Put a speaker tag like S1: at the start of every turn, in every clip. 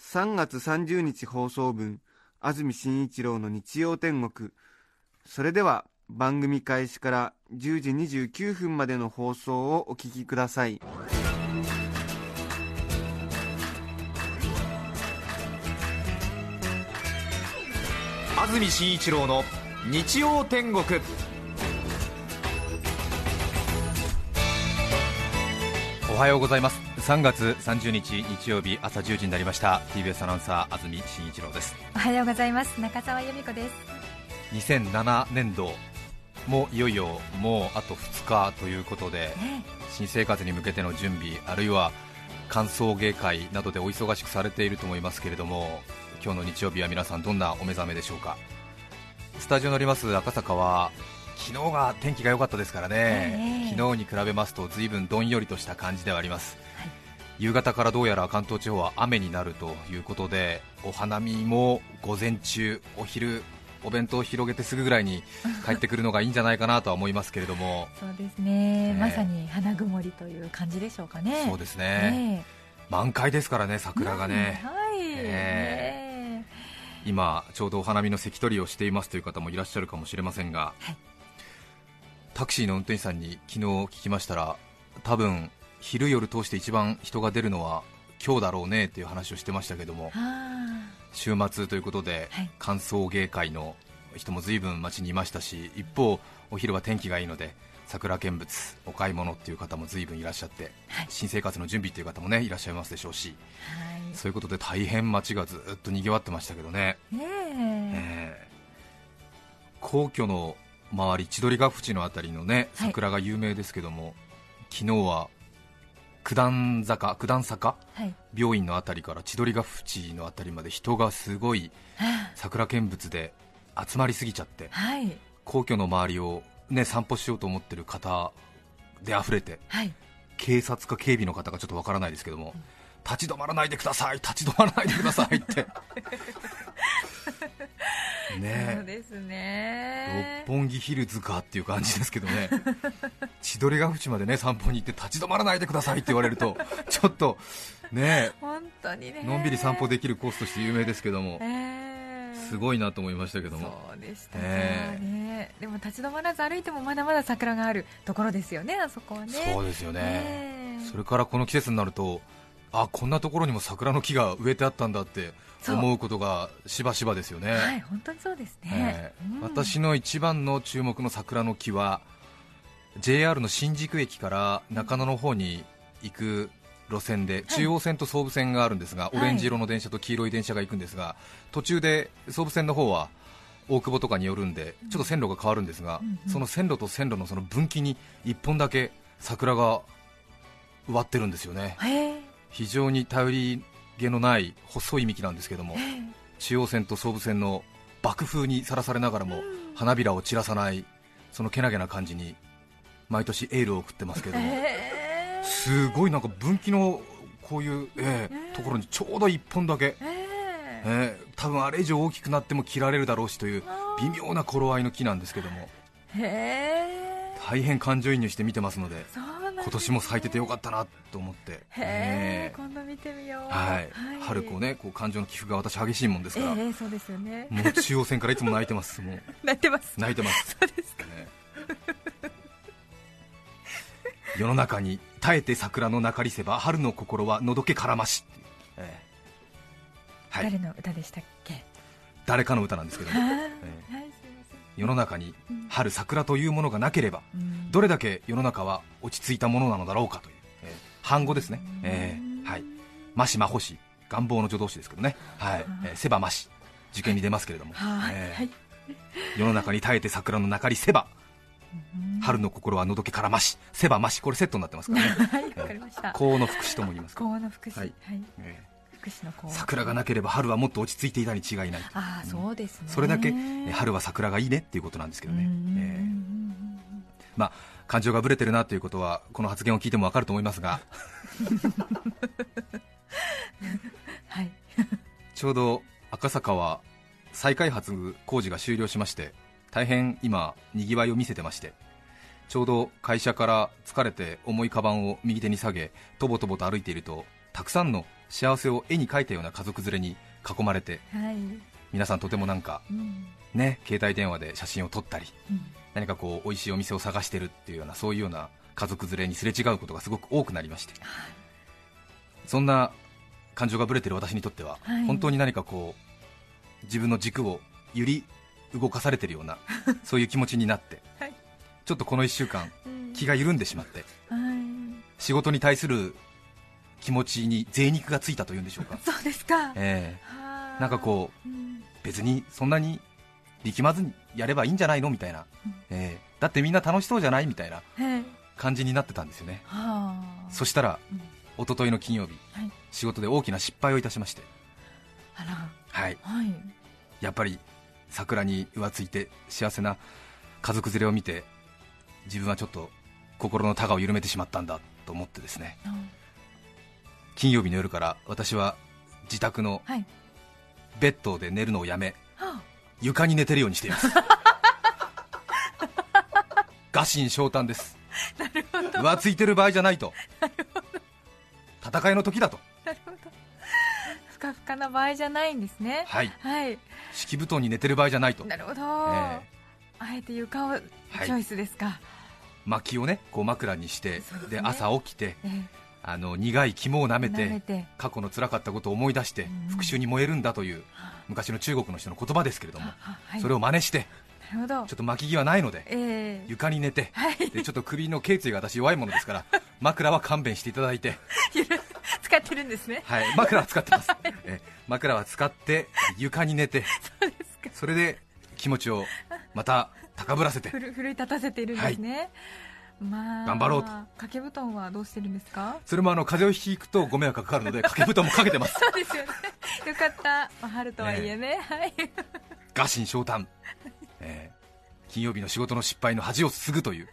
S1: 3月30日放送分安住紳一郎の日曜天国。それでは番組開始から10時29分までの放送をお聞きください。
S2: 安住紳一郎の日曜天国。おはようございます。3月30日日曜日朝10時になりました。TBS アナウンサー安住紳一郎です。
S3: おはようございます。中澤由美子です。
S2: 2007年度もいよいよもうあと2日ということで
S3: ね
S2: 新生活に向けての準備あるいは歓送迎会などでお忙しくされていると思いますけれども今日の日曜日は皆さんどんなお目覚めでしょうか。スタジオにおります赤坂は昨日が天気が良かったですからね、
S3: ええ
S2: 昨日に比べますと随分どんよりとした感じではあります、
S3: はい。
S2: 夕方からどうやら関東地方は雨になるということでお花見も午前中お昼お弁当を広げてすぐぐらいに帰ってくるのがいいんじゃないかなとは思いますけれども。
S3: そうですね、
S2: ね。
S3: まさに花曇りという感じでしょうかね。
S2: そうですね、満開ですからね桜がね、今ちょうどお花見の関取りをしていますという方もいらっしゃるかもしれませんが、
S3: はい
S2: タクシーの運転手さんに昨日聞きましたら多分昼夜通して一番人が出るのは今日だろうねっていう話をしてましたけども
S3: は
S2: 週末ということで、
S3: はい。
S2: 歓送迎会の人も随分街にいましたし一方お昼は天気がいいので桜見物お買い物っていう方も随分いらっしゃって、
S3: はい。
S2: 新生活の準備という方もねいらっしゃいますでしょうし
S3: あ
S2: そういうことで大変街がずっと賑わってましたけどね。えー。皇居の周り、千鳥ヶ淵のあたりのね
S3: はい。
S2: 桜が有名ですけども、昨日は九段坂、九段坂
S3: えはい。
S2: 病院のあたりから千鳥ヶ淵のあたりまで人がすごい
S3: は
S2: 桜見物で集まりすぎちゃって
S3: あはい。
S2: 皇居の周りを、ね、散歩しようと思ってる方で溢れて
S3: はい。
S2: 警察か警備の方がちょっとわからないですけども、立ち止まらないでください、立ち止まらないでくださいって。ね
S3: そうですね。
S2: 六本木ヒルズかっていう感じですけどね、千鳥ヶ淵までね散歩に行って立ち止まらないでくださいって言われると、ちょっとね
S3: 本当にね。
S2: のんびり散歩できるコースとして有名ですけども
S3: え、え。
S2: すごいなと思いましたけども、
S3: そうでした
S2: ええ。
S3: ね、でも立ち止まらず歩いてもまだまだ桜があるところですよね、あそこはね。
S2: そうですよね、
S3: ええ。
S2: それからこの季節になると、あこんなところにも桜の木が植えてあったんだって思うことがしばしばですよね。
S3: はい、本当にそうですね。
S2: え。え。
S3: うん。
S2: 私の一番の注目の桜の木は JR の新宿駅から中野の方に行く路線で、中央線と総武線があるんですが、
S3: い。
S2: オレンジ色の電車と黄色い電車が行くんですが、途中で総武線の方は大久保とかによるんで、ちょっと線路が変わるんですが、
S3: うんうん。
S2: その線路と線路のその分岐に1本だけ桜が植わってるんですよね、非常に頼り気のない細い幹なんですけども、中央線と総武線の爆風にさらされながらも花びらを散らさないそのけなげな感じに毎年エールを送ってますけども、すごいなんか分岐のこういう、ええ
S3: ええ。
S2: ところにちょうど1本だけ、
S3: へえ。
S2: ええ多分あれ以上大きくなっても切られるだろうしという微妙な頃合いの木なんですけども。大変感情移入して見てますので今年も咲いててよかったなと思って、
S3: へえ
S2: ええ。
S3: 今度見てみよう。
S2: はい。春子ねこう感情の起伏が私激しいもんです
S3: え
S2: から、
S3: えそうですよね。
S2: もう中央線からいつも泣いてます。もう。
S3: 泣いてます。
S2: 泣いてます。
S3: そうですか。
S2: ね世の中に耐えて桜のなかりせば春の心はのどけからまし、ええ。はい、
S3: 誰の歌でしたっけ？
S2: 誰かの歌なんですけども、
S3: はい、
S2: え
S3: はい、
S2: 世の中に
S3: うん
S2: 春桜というものがなければどれだけ世の中は落ち着いたものなのだろうかという、ええ反語ですね、ええはい、ましまほし。願望の助動詞ですけどね、はい。ええせばまし。受験に出ますけれども、
S3: はい、
S2: ええ
S3: はい。
S2: 世の中に耐えて桜のなかりせば春の心はのどけからまし。せばまし。これセットになってますからね。
S3: はい、わかりました。
S2: 幸の福祉とも言います
S3: 幸の福祉。
S2: は
S3: はい。い。
S2: ええ
S3: 福祉の公園
S2: 桜がなければ春はもっと落ち着いていたに違いない。
S3: ああそうですね。
S2: それだけえ春は桜がいいねっていうことなんですけどね、えー。まあ、感情がぶれてるなということはこの発言を聞いてもわかると思いますが。
S3: はい。
S2: ちょうど赤坂は再開発工事が終了しまして大変今にぎわいを見せてましてちょうど会社から疲れて重いカバンを右手に下げとぼとぼと歩いているとたくさんの幸せを絵に描いたような家族連れに囲まれて
S3: はい。
S2: 皆さんとてもなんか
S3: うん。
S2: ね携帯電話で写真を撮ったり
S3: うん。
S2: 何かこう美味しいお店を探してるっていうようなそういうような家族連れにすれ違うことがすごく多くなりまして。そんな感情がぶれてる私にとっては、
S3: はい。
S2: 本当に何かこう自分の軸を揺り動かされてるような そういう気持ちになって、
S3: はい。
S2: ちょっとこの1週間
S3: うん。
S2: 気が緩んでしまって
S3: はい。
S2: 仕事に対する気持ちに贅肉がついたというんでしょうか、
S3: そうですか。
S2: え
S3: はあ。
S2: なんかこう
S3: うん。
S2: 別にそんなに力まずにやればいいんじゃないのみたいな、
S3: うん。
S2: ええ。だってみんな楽しそうじゃないみたいな
S3: はい
S2: 感じになってたんですよね。
S3: はあ。
S2: そしたら
S3: うん。
S2: 一昨日の金曜日
S3: はい。
S2: 仕事で大きな失敗をいたしまして。
S3: あら。
S2: はい。
S3: はい。
S2: やっぱり桜に浮ついて幸せな家族連れを見て自分はちょっと心のタガを緩めてしまったんだと思ってですね。
S3: うん
S2: 金曜日の夜から私は自宅の
S3: はい。
S2: ベッドで寝るのをやめ
S3: は
S2: 床に寝てるようにしています。臥薪嘗胆です。浮ついてる場合じゃないと。戦いの時だと。
S3: あなるほど。ふかふかな場合じゃないんですね。
S2: はい。
S3: はい。
S2: 敷布団に寝てる場合じゃないと。
S3: なるほど、
S2: え
S3: あえて床をチョイスですか、
S2: 薪をねこう枕にして
S3: ね。
S2: で朝起きて
S3: え
S2: あの苦い肝を舐め
S3: え
S2: て。過去の辛かったことを思い出して
S3: うん。
S2: 復讐に燃えるんだという
S3: は
S2: 昔の中国の人の言葉ですけれどもそれを真似して
S3: なるほど。
S2: ちょっと巻き際ないので
S3: ええ。
S2: 床に寝て
S3: はい。
S2: でちょっと首の頸椎が私弱いものですから 枕は勘弁していただいて。
S3: 使ってるんですね。
S2: はい。枕は使ってます。え枕は使って床に寝て
S3: そうですか。
S2: それで気持ちをまた高ぶらせて
S3: 奮い立たせているんですね、まあ
S2: 頑張ろうと。
S3: 掛け布団はどうしてるんですか？
S2: それもあの風邪をひくとご迷惑がかかるので 掛け布団もかけてます。
S3: そうですよね。よかった、まあ、春とはいえね。はい。
S2: 臥薪嘗胆、えー金曜日の仕事の失敗の恥をすぐという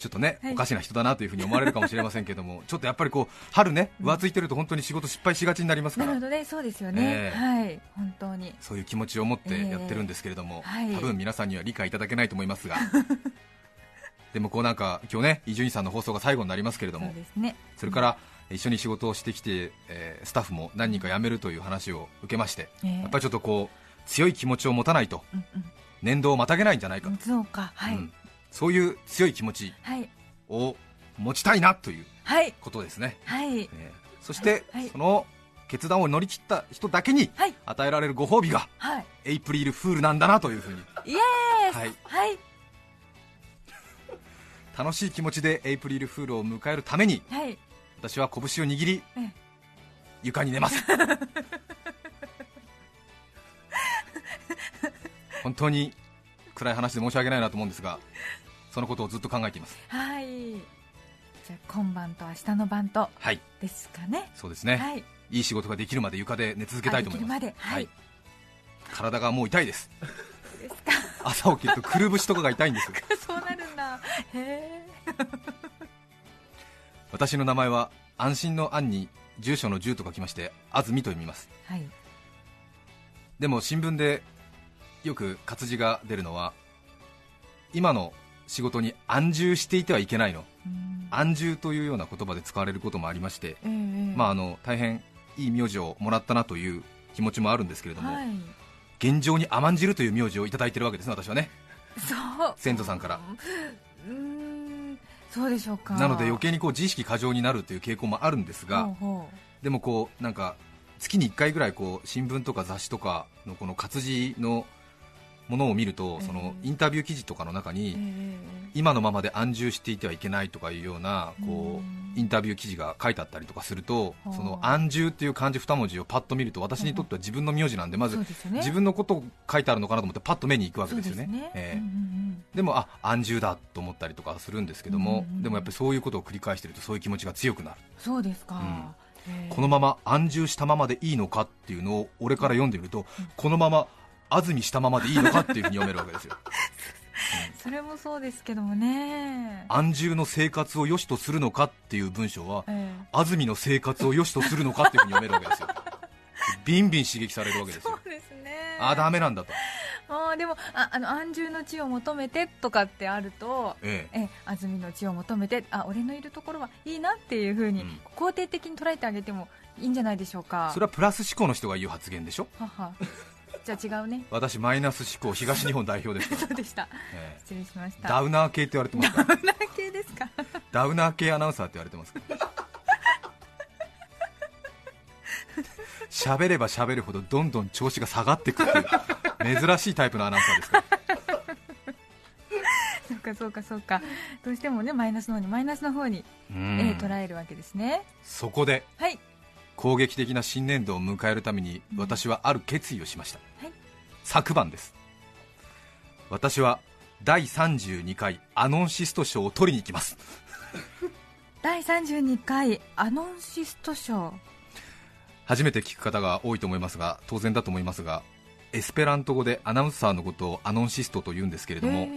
S2: ちょっとね、
S3: はい。
S2: おかしな人だなというふうに思われるかもしれませんけども ちょっとやっぱりこう春ね浮ついてると本当に仕事失敗しがちになりますから。
S3: なるほどねそうですよね、
S2: ええ。
S3: はい本当に。
S2: そういう気持ちを持ってやってるんですけれども、多分皆さんには理解いただけないと思いますが。でもこうなんか今日ね伊集院さんの放送が最後になりますけれど
S3: そう
S2: も
S3: ですね。
S2: それから一緒に仕事をしてきて、えースタッフも何人か辞めるという話を受けまして、
S3: ええ。
S2: やっぱりちょっとこう強い気持ちを持たないと
S3: うん
S2: 年度をまたげないんじゃないか
S3: うんそうか。はい、
S2: うんそういう強い気持ち
S3: はい。
S2: を持ちたいなという
S3: はい。
S2: ことですね、
S3: はい。
S2: えーそして、
S3: はい。
S2: その決断を乗り切った人だけに
S3: はい。
S2: 与えられるご褒美が
S3: はい。
S2: エイプリルフールなんだなというふうに。
S3: イエーイ
S2: はい。
S3: はい。
S2: 楽しい気持ちでエイプリルフールを迎えるために
S3: はい。
S2: 私は拳を握り
S3: ええ。
S2: 床に寝ます。本当に暗い話で申し訳ないなと思うんですがそのことをずっと考えています。
S3: はい。じゃあ今晩と明日の晩と
S2: はい。
S3: ですかね。
S2: そうですね、
S3: はい。
S2: い、い仕事ができるまで床で寝続けたいと思います。
S3: あできるまで。はい。
S2: 体がもう痛いです。
S3: ですか。
S2: 朝起きるとくるぶしとかが痛いんです。
S3: そうなるんだ。へえ
S2: 私の名前は安心の安に住所の住と書きまして安住と読みます。
S3: はい。
S2: でも新聞でよく活字が出るのは今の仕事に安住していてはいけないの。
S3: うん。
S2: 安住というような言葉で使われることもありまして、
S3: ええ
S2: まあ、あの大変いい名字をもらったなという気持ちもあるんですけれども、
S3: はい。
S2: 現状に甘んじるという名字をいただいてるわけですね、私はね。
S3: そう。
S2: 先祖さんから。
S3: うーんそうでしょうか。
S2: なので余計にこう自意識過剰になるという傾向もあるんですが、
S3: ほうほ
S2: でもこうなんか月に1回ぐらいこう新聞とか雑誌とかのこの活字のものを見ると、
S3: ええ
S2: そのインタビュー記事とかの中
S3: う
S2: に、
S3: え
S2: 今のままで安住していてはいけないとかいうようなこ
S3: う
S2: インタビュー記事が書いてあったりとかすると、
S3: はあ
S2: その安住っていう漢字2文字をパッと見ると私にとっては自分の名字なんでまず自分のことを書いてあるのかなと思ってパッと目に行くわけですよね。
S3: で
S2: もあ安住だと思ったりとかするんですけども、でもやっぱりそういうことを繰り返しているとそういう気持ちが強くなる。
S3: そうですか、
S2: うん。このまま安住したままでいいのかっていうのを俺から読んでみると、このまま安住したままでいいのかっていうふうに読めるわけですよ。
S3: それもそうですけどもね。
S2: 安住の生活を良しとするのかっていう文章は、
S3: え
S2: 安住の生活を良しとするのかっていうふうに読めるわけですよ。ビンビン刺激されるわけですよ。
S3: そうですね。
S2: ああダメなんだと、
S3: あーでもああの安住の地を求めてとかってあると
S2: え。え
S3: え安住の地を求めてあ俺のいるところはいいなっていうふうに、
S2: うん。
S3: 肯定的に捉えてあげてもいいんじゃないでしょうか。
S2: それはプラス思考の人が言う発言でしょ。
S3: ははじゃあ違うね。
S2: 私マイナス思考東日本代表です
S3: そうでした。
S2: ええ。
S3: 失礼しました。
S2: ダウナー系って言われてます
S3: ダウナー系ですか？
S2: ダウナー系アナウンサーって言われてますから。喋れば喋るほどどんどん調子が下がっていくっていう珍しいタイプのアナウンサーですから。
S3: そうかそうかそうか。どうしてもねマイナスの方にマイナスの方に、捉えるわけですね。
S2: そこで
S3: はい。
S2: 攻撃的な新年度を迎えるために私はある決意をしました、
S3: はい
S2: 昨晩です。私は第32回アノンシスト賞を取りに行きます。
S3: 第32回アノンシスト賞。
S2: 初めて聞く方が多いと思いますが当然だと思いますがエスペラント語でアナウンサーのことをアノンシストと言うんですけれども、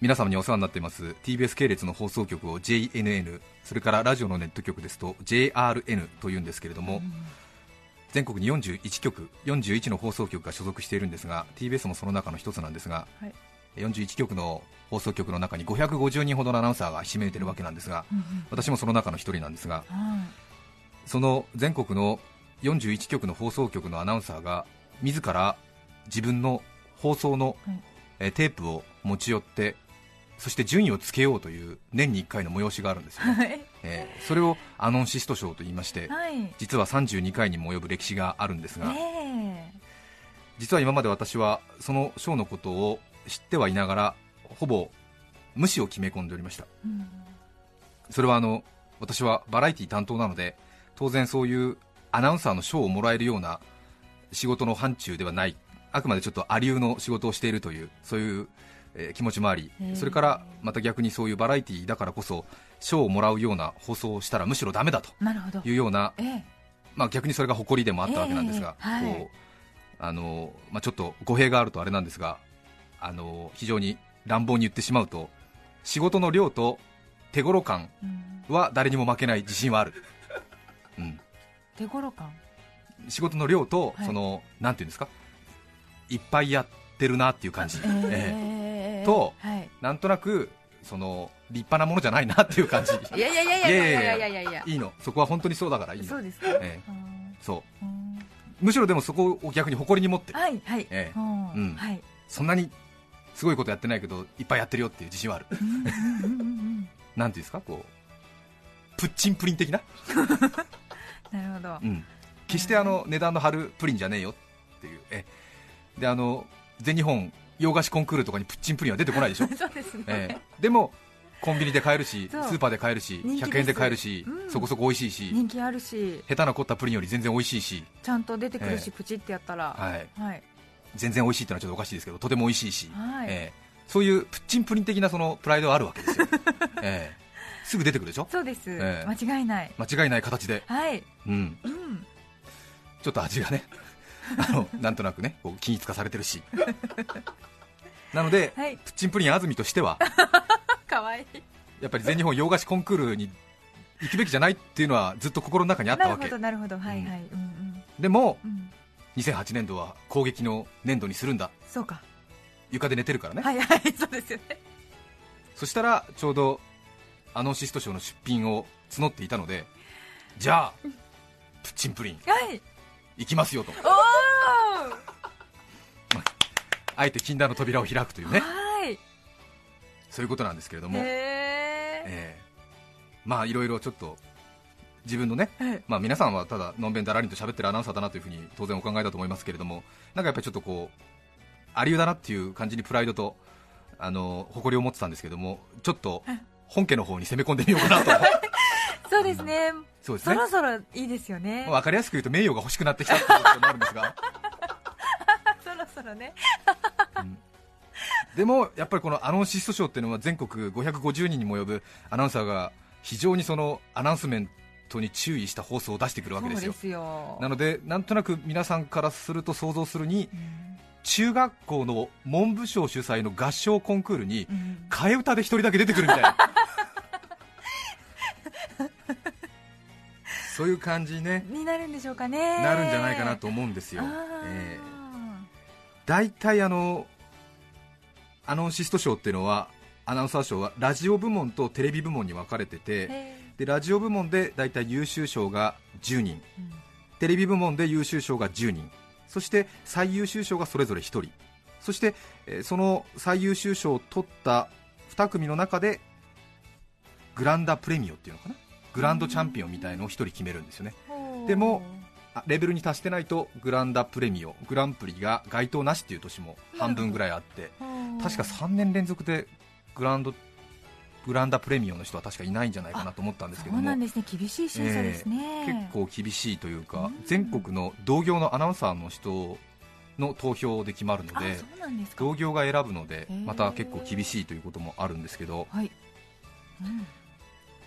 S2: 皆様にお世話になっています TBS 系列の放送局を JNN それからラジオのネット局ですと JRN というんですけれども、全国に41局41の放送局が所属しているんですが TBS もその中の一つなんですが、
S3: はい。
S2: 41局の放送局の中に550人ほどのアナウンサーがひしめいているわけなんですが、
S3: うんうん
S2: 私もその中の一人なんですが
S3: は
S2: その全国の41局の放送局のアナウンサーが自ら自分の放送の、
S3: はい。
S2: えーテープを持ち寄ってそして順位をつけようという年に1回の催しがあるんですよ、ねえーそれをアノンシスト賞と言いまして
S3: はい。
S2: 実は32回にも及ぶ歴史があるんですが、
S3: え。
S2: 実は今まで私はその賞のことを知ってはいながらほぼ無視を決め込んでおりました。
S3: ーうん。
S2: それはあの私はバラエティ担当なので当然そういうアナウンサーの賞をもらえるような仕事の範疇ではない。あくまでちょっとアリューの仕事をしているというそういう、えー気持ちもありそれからまた逆にそういうバラエティだからこそ賞をもらうような放送をしたらむしろダメだと
S3: なるほど。
S2: いうような、
S3: ええ。
S2: まあ、逆にそれが誇りでもあったわけなんですが、
S3: ええはい。
S2: こうあのまあ、ちょっと語弊があるとあれなんですがあの非常に乱暴に言ってしまうと仕事の量と手頃感
S3: うん。
S2: は誰にも負けない自信はある、うん、
S3: 手頃感？
S2: 仕事の量と、
S3: はい。
S2: そのなんていうんですか？いっぱいやってるなっていう感じ、え。
S3: ええ
S2: と、
S3: はい、
S2: なんとなくその立派なものじゃないなっていう感じ。
S3: いやいやいやいやいやいやいや。いい
S2: の。そこは本当にそうだからいいの。
S3: そうですね、
S2: ええ、そう。むしろでもそこを逆に誇りに持って。る
S3: はいはい、
S2: ええ。
S3: うん。はい、
S2: そんなにすごいことやってないけどいっぱいやってるよっていう自信はある。なんていうんですか？こうプッチンプリン的な？
S3: なるほど、
S2: うん、決してあの値段の張るプリンじゃねえよっていう。え。であの全日本洋菓子コンクールとかにプッチンプリンは出てこないでしょ？
S3: そうですね、
S2: ええ。でもコンビニで買えるしスーパーで買えるし
S3: 人気です。
S2: 100円で買えるし、
S3: うん。
S2: そこそこ美味しいし
S3: 人気あるし。
S2: 下手な凝ったプリンより全然美味しいし、
S3: ちゃんと出てくるし、
S2: ええ。
S3: プチってやったら。
S2: はい、
S3: はい。
S2: 全然美味しいってのはちょっとおかしいですけどとても美味しいし、
S3: はい。
S2: ええ。そういうプッチンプリン的なそのプライドはあるわけですよ、ええ。すぐ出てくるでしょ？
S3: そうです、
S2: ええ。
S3: 間違いない。
S2: 間違いない形で、
S3: はい。
S2: うん、
S3: うん。
S2: ちょっと味がね あのなんとなくねこう均一化されてるし。なので、
S3: はい。
S2: プッチンプリン安住としては
S3: かわいい。
S2: やっぱり全日本洋菓子コンクールに行くべきじゃないっていうのはずっと心の中にあったわけ。
S3: なるほどなるほど。はいはい。うん
S2: でも
S3: うん。うん
S2: 2008年度は攻撃の年度にするんだ。
S3: そうか。
S2: 床で寝てるからね、
S3: はいはいそうですよね。
S2: そしたらちょうどアノンシスト賞の出品を募っていたのでじゃあプッチンプリン。
S3: はい
S2: 行きますよと。
S3: お
S2: あえて禁断の扉を開くというね。
S3: ーはい。
S2: そういうことなんですけれども、
S3: へ
S2: ええ。まあいろいろちょっと自分のね、
S3: え
S2: まあ、皆さんはただのんべんだらりんと喋ってるアナウンサーだなというふうに当然お考えだと思いますけれどもなんかやっぱりちょっとこうありゅうだなっていう感じにプライドとあの誇りを持ってたんですけどもちょっと本家の方に攻め込んでみようかなと
S3: そうですね。
S2: そうですね。
S3: そろそろいいですよね。
S2: 分かりやすく言うと名誉が欲しくなってきたっていうこともあるんですが。
S3: そろそろね。
S2: でもやっぱりこのアノンシスト賞っていうのは全国550人にも及ぶアナウンサーが非常にそのアナウンスメン当に注意した放送を出してくるわけですよ。なのでなんとなく皆さんからすると想像するに
S3: うん。
S2: 中学校の文部省主催の合唱コンクールに
S3: うん。
S2: 替え歌で一人だけ出てくるみたいなそういう感じに、ね、
S3: になるんでしょうかね。
S2: なるんじゃないかなと思うんですよ、ええ。大体あのアナウンシスト賞っていうのはアナウンサー賞はラジオ部門とテレビ部門に分かれてて
S3: へ
S2: でラジオ部門で大体優秀賞が10人。
S3: ーうん。
S2: テレビ部門で優秀賞が10人。そして最優秀賞がそれぞれ1人。そして、えーその最優秀賞を取った2組の中でグランダプレミオっていうのかなグランドチャンピオンみたいのを1人決めるんですよね。でもあレベルに達してないとグランダプレミオグランプリが該当なしっていう年も半分ぐらいあって確か3年連続でグランドグランダプレミオの人は確かいないんじゃないかなと思ったんですけども。
S3: そうなんですね。厳しい審査ですね、
S2: 結構厳しいというか、
S3: うん。
S2: 全国の同業のアナウンサーの人の投票で決まるの
S3: あ
S2: で同業が選ぶのでまた結構厳しいということもあるんですけど。
S3: はい、うん。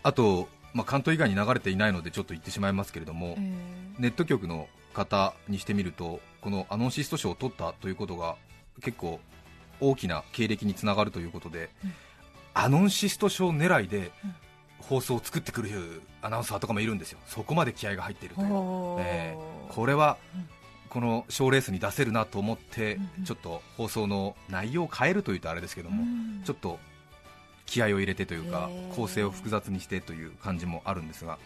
S2: あと、まあ、関東以外に流れていないのでちょっと言ってしまいますけれども、
S3: えー
S2: ネット局の方にしてみるとこのアノンシスト賞を取ったということが結構大きな経歴につながるということで、
S3: うん。
S2: アノンシスト賞狙いで
S3: うん。
S2: 放送を作ってくるアナウンサーとかもいるんですよ、そこまで気合が入っているという、えーこれは
S3: うん。
S2: この賞レースに出せるなと思って、ちょっと放送の内容を変えるというとあれですけども、
S3: うん。
S2: ちょっと気合を入れてというか構成を複雑にしてという感じもあるんですが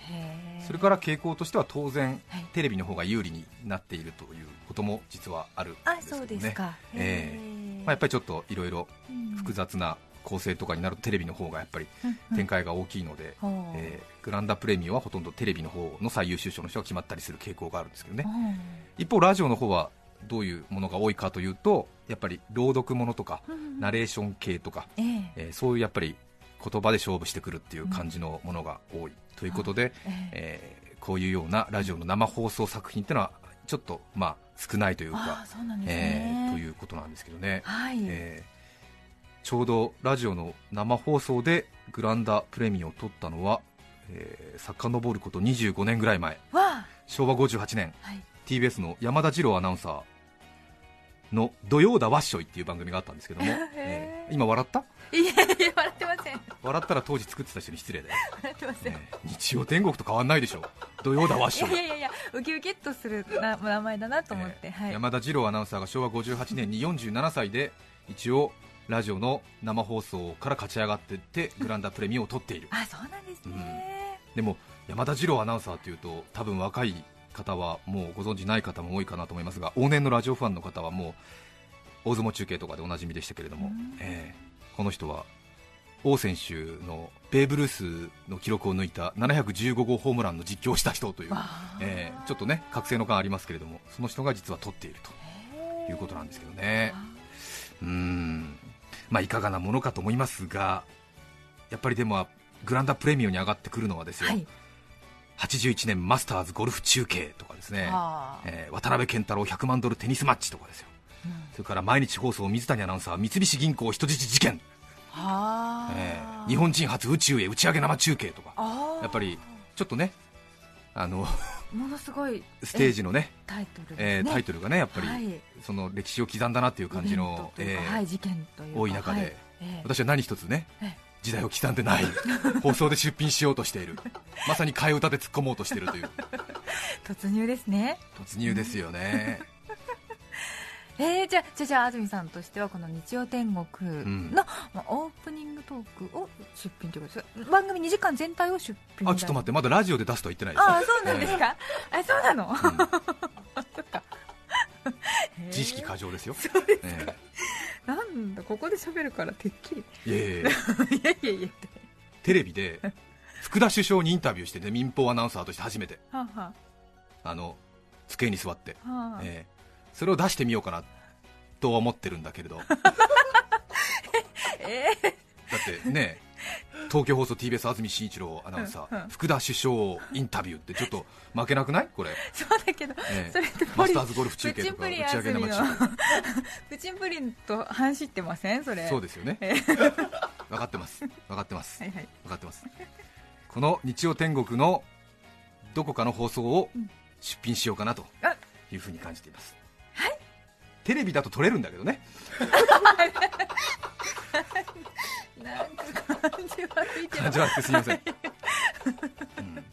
S2: それから傾向としては当然
S3: はい。
S2: テレビの方が有利になっているということも実はあるん
S3: あ
S2: ですけどね
S3: そうですか、
S2: えまあ、やっぱりちょっといろいろ
S3: うん
S2: 複雑な構成とかになるとテレビの方がやっぱり展開が大きいので、えーグランダプレミアはほとんどテレビの方の最優秀賞の人が決まったりする傾向があるんですけどね。一方ラジオの方はどういうものが多いかというとやっぱり朗読ものとか
S3: うん
S2: ナレーション系とか、
S3: ええ。
S2: えーそういうやっぱり言葉で勝負してくるっていう感じのものが多いということで、
S3: ええ。
S2: えーこういうようなラジオの生放送作品っていうのはちょっとまあ少ないという
S3: あ
S2: か
S3: うなんです
S2: え
S3: ね、
S2: ーということなんですけどね、
S3: はい、
S2: えーちょうどラジオの生放送でグランダプレミアを取ったのは、えー、遡ること25年ぐらい前。昭和58年。
S3: はい。
S2: TBS の山田二郎アナウンサーの「土曜だわっしょい」っていう番組があったんですけども、えー今笑った？
S3: いやいや笑ってません。
S2: 笑ったら当時作ってた人に失礼だよ、
S3: 笑ってません、
S2: ね日曜天国と変わんないでしょ土曜だわっしょい。
S3: いやいやいやウキウキっとするな名前だなと思って、
S2: えー
S3: はい。
S2: 山田二郎アナウンサーが昭和58年に47歳で一応ラジオの生放送から勝ち上がっていってグランダプレミアを取っている。
S3: あそうなんですね、
S2: でも山田二郎アナウンサーというと多分若い方はもうご存知ない方も多いかなと思いますが往年のラジオファンの方はもう大相撲中継とかでおなじみでしたけれども、
S3: うん。
S2: えーこの人は王選手のベーブ・ルースの記録を抜いた715号ホームランの実況をした人という、えーちょっとね覚醒の感ありますけれどもその人が実は取っているということなんですけどね。うーん。まあいかがなものかと思いますがやっぱりでもグランダプレミアに上がってくるのはですよ、
S3: はい
S2: 81年マスターズゴルフ中継とかですね、
S3: はあ。
S2: えー渡辺健太郎100万ドルテニスマッチとかですよ。
S3: うん。
S2: それから毎日放送水谷アナウンサー三菱銀行人質事件、
S3: はあ。
S2: えー日本人初宇宙へ打ち上げ生中継とか。やっぱりちょっとねあの
S3: ものすごい
S2: ステージのね
S3: タイトル
S2: え
S3: ね、
S2: ータイトルがねやっぱり、
S3: はい。
S2: その歴史を刻んだなっていう感じのえー
S3: はい、事件というか
S2: 多い中で、
S3: はい。ええ。
S2: 私は何一つね
S3: ええ
S2: 時代を刻んでない 放送で出品しようとしている。まさに替え歌で突っ込もうとしているという。
S3: 突入ですね。
S2: 突入ですよね、
S3: えー、じゃあじゃあじゃあ安住さんとしてはこの日曜天国の、
S2: ん。
S3: まあ、オープニングトークを出品ということです。番組2時間全体を出品
S2: あちょっと待ってまだラジオで出すとは言ってないです。
S3: ああそうなんですか、あそうなの、
S2: うん。
S3: そっか。
S2: 自意識過剰ですよ、え
S3: なんだここで喋るからてっきり。
S2: えいやいやいや。
S3: いやいやいや。
S2: テレビで福田首相にインタビューしてね民放アナウンサーとして初めて。
S3: はあ、は
S2: あ。の机に座って、
S3: あはあ。
S2: ええ。それを出してみようかなとは思ってるんだけれど。だ
S3: え。ー
S2: ってね東京放送 TBS 安住紳一郎アナウンサ
S3: うんうん。
S2: ー福田首相インタビューってちょっと負けなくない？これ、
S3: そうだけど、
S2: ええ。
S3: それって
S2: マスターズゴルフ中継とか打ち上げ生中
S3: プチンプリンと反してません？それ。
S2: 継そうですよね。
S3: え
S2: 分かってます。分かってます。
S3: はいはい。
S2: 分かってます。この日曜天国のどこかの放送を
S3: うん。
S2: 出品しようかなと
S3: あ
S2: いうふうに感じています、テレビだと撮れるんだけどね。
S3: なんか感じ悪いけど。
S2: 感じ悪くてすみません、うん。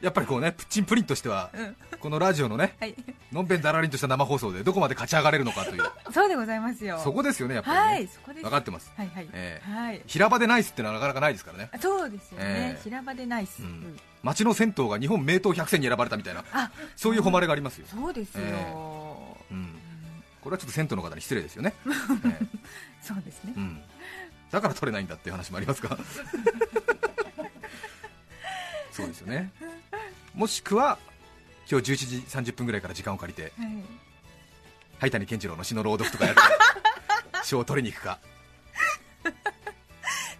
S2: やっぱりこうねプッチンプリンとしては、
S3: うん。
S2: このラジオのね
S3: はい。
S2: のんべんだらりんとした生放送でどこまで勝ち上がれるのかという。
S3: そうでございますよ。
S2: そこですよねやっぱりね、
S3: はいそこです。
S2: 分かってます。
S3: はいはい、
S2: ええ。
S3: はい。
S2: 平場でナイスってのはなかなかないですからね。
S3: そうですよね、
S2: ええ。
S3: 平場でナイス、
S2: うん
S3: うん
S2: 町の銭湯が日本名湯100選に選ばれたみたいな
S3: あ
S2: そういう誉れがありますよ、
S3: そうですよ、
S2: えうん、これはちょっと銭湯の方に失礼ですよね、え え
S3: そうですね。
S2: うん、だから取れないんだっていう話もありますが。そうですよね。もしくは今日11時30分ぐらいから時間を借りて
S3: はい。
S2: 灰谷健次郎の詩の朗読とかやって 賞を取りに行くか。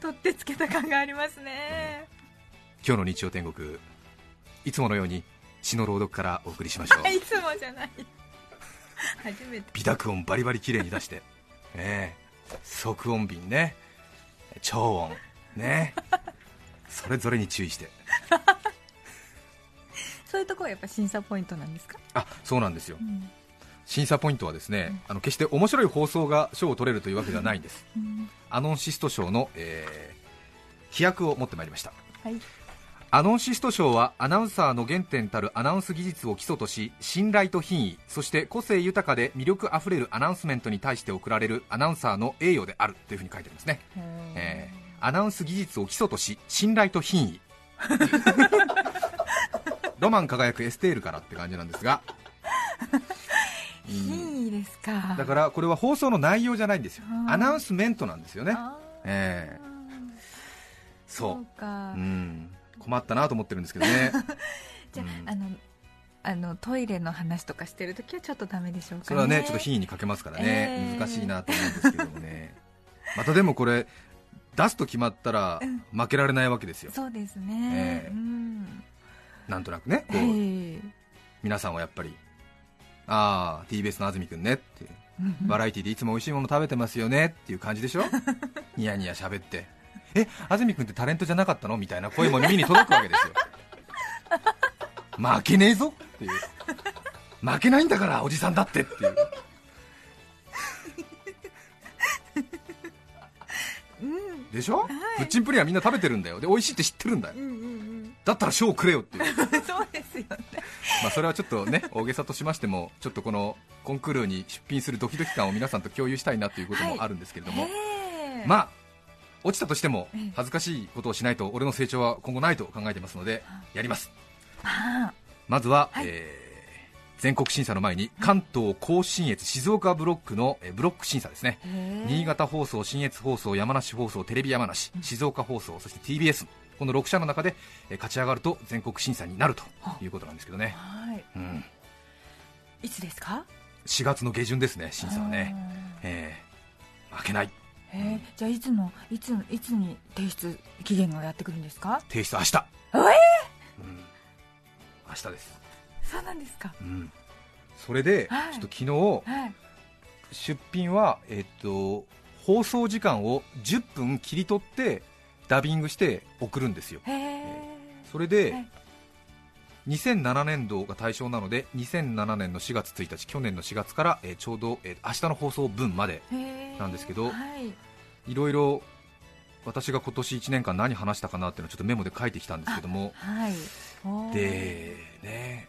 S3: 取ってつけた感がありますね、
S2: 今日の日曜天国いつものように詩の朗読からお送りしましょう。
S3: いつもじゃない。初めて。
S2: 微濁音バリバリ綺麗に出して、ええ。即音瓶ね。超音。ねそれぞれに注意して。
S3: そういうところはやっぱ審査ポイントなんですか、
S2: あそうなんですよ。
S3: うん。
S2: 審査ポイントはですね、あの決して面白い放送が賞を取れるというわけではないんです。
S3: うん。
S2: アノンシスト賞の、えー飛躍を持ってまいりました。
S3: はい
S2: アノンシスト賞はアナウンサーの原点たるアナウンス技術を基礎とし信頼と品位そして個性豊かで魅力あふれるアナウンスメントに対して贈られるアナウンサーの栄誉であるというふうに書いてありますね、えーアナウンス技術を基礎とし信頼と品位。ロマン輝くエステールからって感じなんですが、うん。
S3: いいですか。
S2: だからこれは放送の内容じゃないんですよ。アナウンスメントなんですよね。ええ
S3: そ
S2: そう。
S3: うか、
S2: うん困ったなと思ってるんですけどね。
S3: じゃあ,、
S2: うん。
S3: あのあのトイレの話とかしてるときはちょっとダメでしょうかね。
S2: それはねちょっと品位にかけますからね、
S3: えー。
S2: 難しいなと思うんですけどもね。またでもこれ出すと決まったら負けられないわけですよ。
S3: そうですね、
S2: ええ。
S3: うん。
S2: なんとなくねこう、
S3: ええ
S2: 皆さんはやっぱりああ TBS の安住くんねって バラエティでいつも美味しいもの食べてますよねっていう感じでしょ？ニヤニヤ喋ってえ安住くんってタレントじゃなかったの？みたいな声も耳に届くわけですよ。負けねえぞ？っていう。負けないんだからおじさんだってっていう。
S3: うん
S2: でしょ、プッチンプリンはみんな食べてるんだよ。で美味しいって知ってるんだよ。
S3: うんうん
S2: だったら賞をくれよっていう。
S3: うんそうですよね。
S2: まあそれはちょっとね大げさとしましてもちょっとこのコンクールに出品するドキドキ感を皆さんと共有したいなということもあるんですけれども、
S3: ええ。
S2: まあ落ちたとしても
S3: ええ。
S2: 恥ずかしいことをしないと俺の成長は今後ないと考えてますのでやります。
S3: あ
S2: まずは、
S3: はい。
S2: えー全国審査の前に関東甲信越静岡ブロックのえーブロック審査ですね。新潟放送、信越放送、山梨放送、テレビ山梨、静岡放送、そして TBS、この6社の中でえー勝ち上がると全国審査になるということなんですけどね、
S3: はい。
S2: うん、
S3: いつですか
S2: ？4月の下旬ですね、審査はね、
S3: あ
S2: えー負けない、
S3: えじゃあいつのいついつに提出期限がやってくるんですか？
S2: 提出明日、
S3: ええ
S2: うん、明日です、
S3: そうなんですか。
S2: うん、それで、
S3: はい。
S2: ちょっと昨日
S3: はい。
S2: 出品は、えっと、放送時間を10分切り取ってダビングして送るんですよ。
S3: へえ
S2: それで、
S3: はい
S2: 2007年度が対象なので2007年の4月1日去年の4月から、えーちょうど、えー明日の放送分までなんですけど
S3: はい。
S2: いろいろ私が今年1年間何話したかなっていうのをちょっとメモで書いてきたんですけども。
S3: はい。
S2: でね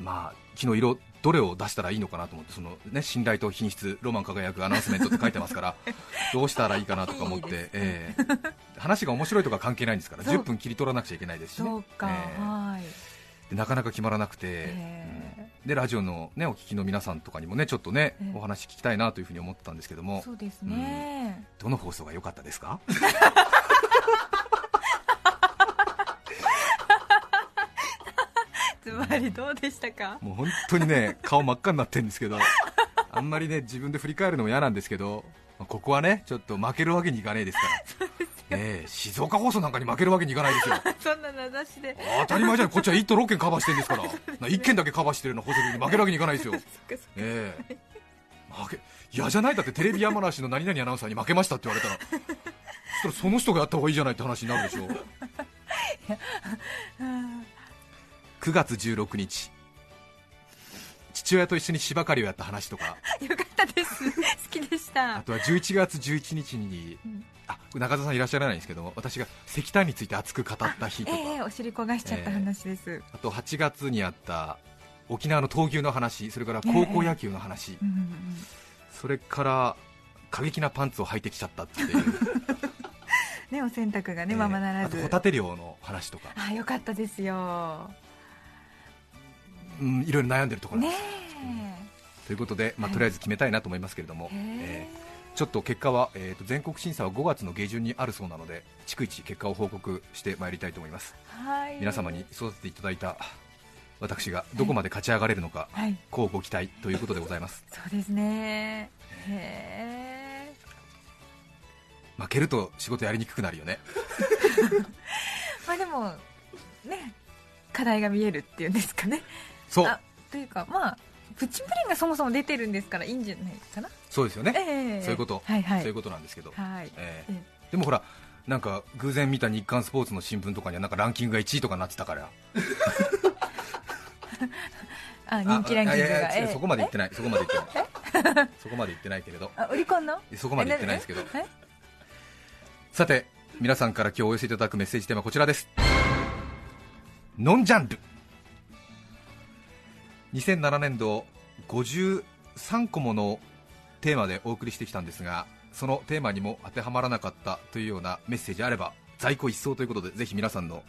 S2: まあ昨日色どれを出したらいいのかなと思ってその、ね、信頼と品質ロマン輝くアナウンスメントって書いてますから どうしたらいいかなとか思って
S3: いいね。
S2: えー話が面白いとか関係ないんですから
S3: そう。
S2: 10分切り取らなくちゃいけないですしね。えーなかなか決まらなくて、でラジオの、ね、お聞きの皆さんとかにもねちょっとね、
S3: ええ。
S2: お話聞きたいなというふうに思ってたんですけども。
S3: そうですね、
S2: どの放送が良かったですか？
S3: つまりどうでしたか？
S2: もう本当にね顔真っ赤になってるんですけどあんまりね自分で振り返るのも嫌なんですけどまあここはねちょっと負けるわけにいかねえですからええ静岡放送なんかに負けるわけにいかないですよ。
S3: そんな名指しで。
S2: 当たり前じゃないこっちは1都6県カバーしてるんですから。な1県だけカバーしてるような放送局に負けるわけにいかないですよ。
S3: そっかそっか。
S2: ええ。負け嫌じゃない？だってテレビ山梨の何々アナウンサーに負けましたって言われたら。そしたらその人がやった方がいいじゃないって話になるでしょ。9月16日。父親と一緒に芝刈りをやった話とか。
S3: よかったです。好きでした。
S2: あとは11月11日に、
S3: うん。
S2: あ中田さんいらっしゃらないんですけども私が石炭について熱く語った日とか、
S3: ええお尻焦がしちゃった話です、
S2: あと8月にあった沖縄の闘牛の話それから高校野球の話、
S3: うんうんうん
S2: それから過激なパンツを履いてきちゃったっていう、
S3: ねお洗濯がね、
S2: えー
S3: ままならず。
S2: あとホタテ漁の話とか、
S3: あよかったですよ。
S2: うん、いろいろ悩んでるところです、ということで、まあ、
S3: はい。
S2: とりあえず決めたいなと思いますけれども、
S3: え
S2: えーちょっと結果は、えーと全国審査は5月の下旬にあるそうなので逐一結果を報告してまいりたいと思います。
S3: はい。
S2: 皆様に育てていただいた私がどこまで勝ち上がれるのか、
S3: はい。
S2: こうご期待ということでございます。
S3: そうですね。へえ
S2: 負けると仕事やりにくくなるよね。
S3: まあでもね課題が見えるっていうんですかね。
S2: そう。
S3: あというかまあプチプリンがそもそも出てるんですからいいんじゃないかな？
S2: そうですよね、
S3: ええ。
S2: そういうこと、
S3: はいはい。
S2: そういうことなんですけど、
S3: はい。
S2: え
S3: え。
S2: ーでもほらなんか偶然見た日刊スポーツの新聞とかにはなんかランキングが1位とかなってたから。
S3: あ人気ランキングが。
S2: あいやいやそこまで言ってない。そこまで言ってない。そこまで言ってないけれど。
S3: あオリコンの？
S2: そこまで言ってないですけど。
S3: え？
S2: さて皆さんから今日お寄せいただくメッセージテーマはこちらです。ノンジャンル2007年度53個ものテーマでお送りしてきたんですがそのテーマにも当てはまらなかったというようなメッセージあれば在庫一掃ということでぜひ皆さんの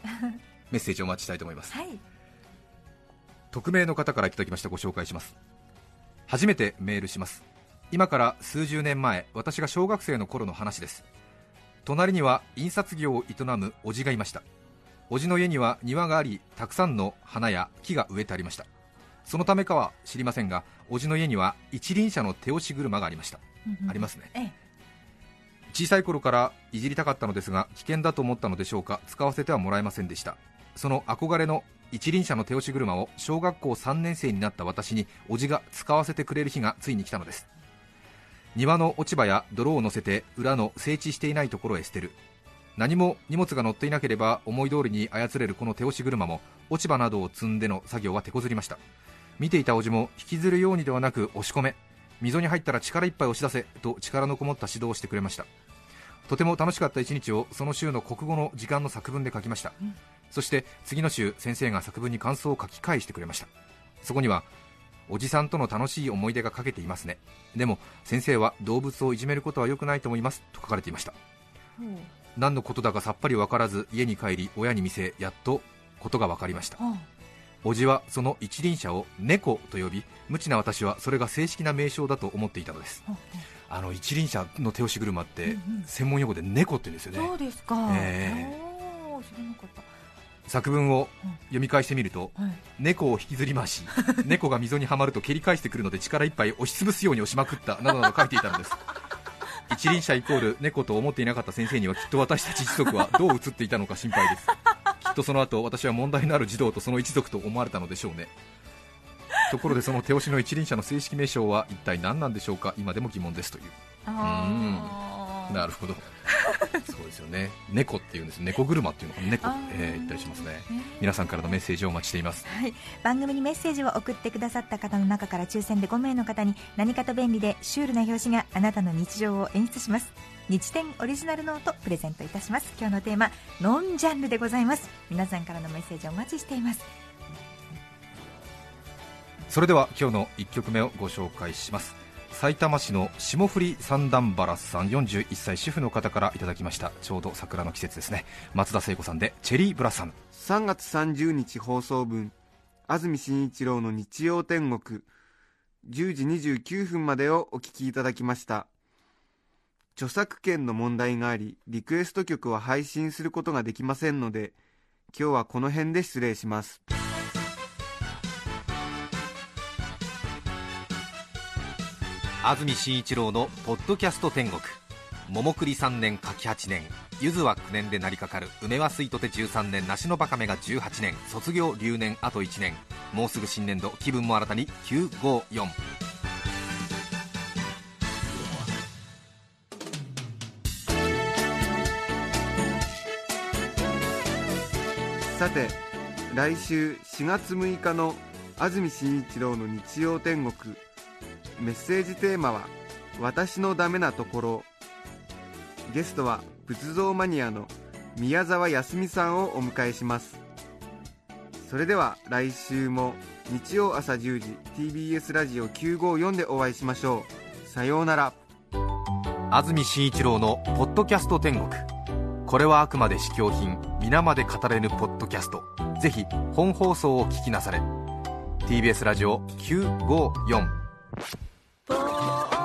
S2: メッセージをお待ちしたいと思います。
S3: はい。
S2: 匿名の方からいただきましたご紹介します。初めてメールします。今から数十年前私が小学生の頃の話です。隣には印刷業を営む叔父がいました。叔父の家には庭がありたくさんの花や木が植えてありましたそのためかは知りませんが叔父の家には一輪車の手押し車がありました。ありますね。
S3: ええ。
S2: 小さい頃からいじりたかったのですが危険だと思ったのでしょうか使わせてはもらえませんでした。その憧れの一輪車の手押し車を小学校3年生になった私に叔父が使わせてくれる日がついに来たのです。庭の落ち葉や泥を乗せて裏の整地していないところへ捨てる。何も荷物が乗っていなければ思い通りに操れるこの手押し車も落ち葉などを積んでの作業は手こずりました見ていた叔父も引きずるようにではなく押し込め。溝に入ったら力いっぱい押し出せと力のこもった指導をしてくれました。とても楽しかった一日をその週の国語の時間の作文で書きました、
S3: うん。
S2: そして次の週先生が作文に感想を書き返してくれました。そこにはおじさんとの楽しい思い出が書けていますね。でも先生は動物をいじめることは良くないと思いますと書かれていました。何のことだかさっぱり分からず家に帰り親に見せやっとことが分かりました。
S3: あ
S2: おじはその一輪車を猫と呼び無知な私はそれが正式な名称だと思っていたのです。
S3: あ
S2: あの一輪車の手押し車って
S3: うんうん。
S2: 専門用語で猫って言うんですよね、
S3: そうですか。
S2: え
S3: おー知らなかっ
S2: 作文を読み返してみると
S3: たはい。
S2: 猫を引きずり回し 猫が溝にはまると蹴り返してくるので力いっぱい押しつぶすように押しまくったなどなど書いていたのです。一輪車イコール猫と思っていなかった先生にはきっと私たち一族はどう映っていたのか心配ですとその後私は問題のある児童とその一族と思われたのでしょうね。ところでその手押しの一輪車の正式名称は一体何なんでしょうか。今でも疑問ですというなるほど。そうですよね。猫っていうんです猫車っていうのかな。猫。えー言ったりしますね。
S3: ね
S2: 皆さんからのメッセージをお待ちしています。
S4: はい、番組にメッセージを送ってくださった方の中から抽選で5名の方に何かと便利でシュールな表紙があなたの日常を演出します。日展オリジナルノートプレゼントいたします。今日のテーマノンジャンルでございます。皆さんからのメッセージお待ちしています。
S2: それでは今日の1曲目をご紹介します埼玉市の霜降り三段バラスさん41歳主婦の方からいただきました。ちょうど桜の季節ですね。松田聖子さんでチェリーブラッサム
S1: 3月30日放送分安住紳一郎の日曜天国10時29分までをお聞きいただきました。著作権の問題がありリクエスト曲は配信することができませんので今日はこの辺で失礼します。
S5: 安住紳一郎の「ポッドキャスト天国」桃栗3年柿8年。柚子は9年で成りかかる梅はスイトテ13年梨のバカメが18年。卒業留年あと1年。もうすぐ新年度気分も新たに954
S1: さて来週4月6日の安住紳一郎の日曜天国。メッセージテーマは「私のダメなところ」ゲストは仏像マニアの宮沢康美さんをお迎えします。それでは来週も日曜朝10時 TBS ラジオ954でお会いしましょう。さようなら。
S2: 安住紳一郎の「ポッドキャスト天国」これはあくまで試供品皆まで語れぬポッドキャスト。ぜひ本放送を聞きなされ。TBS ラジオ954
S6: ポッドキャ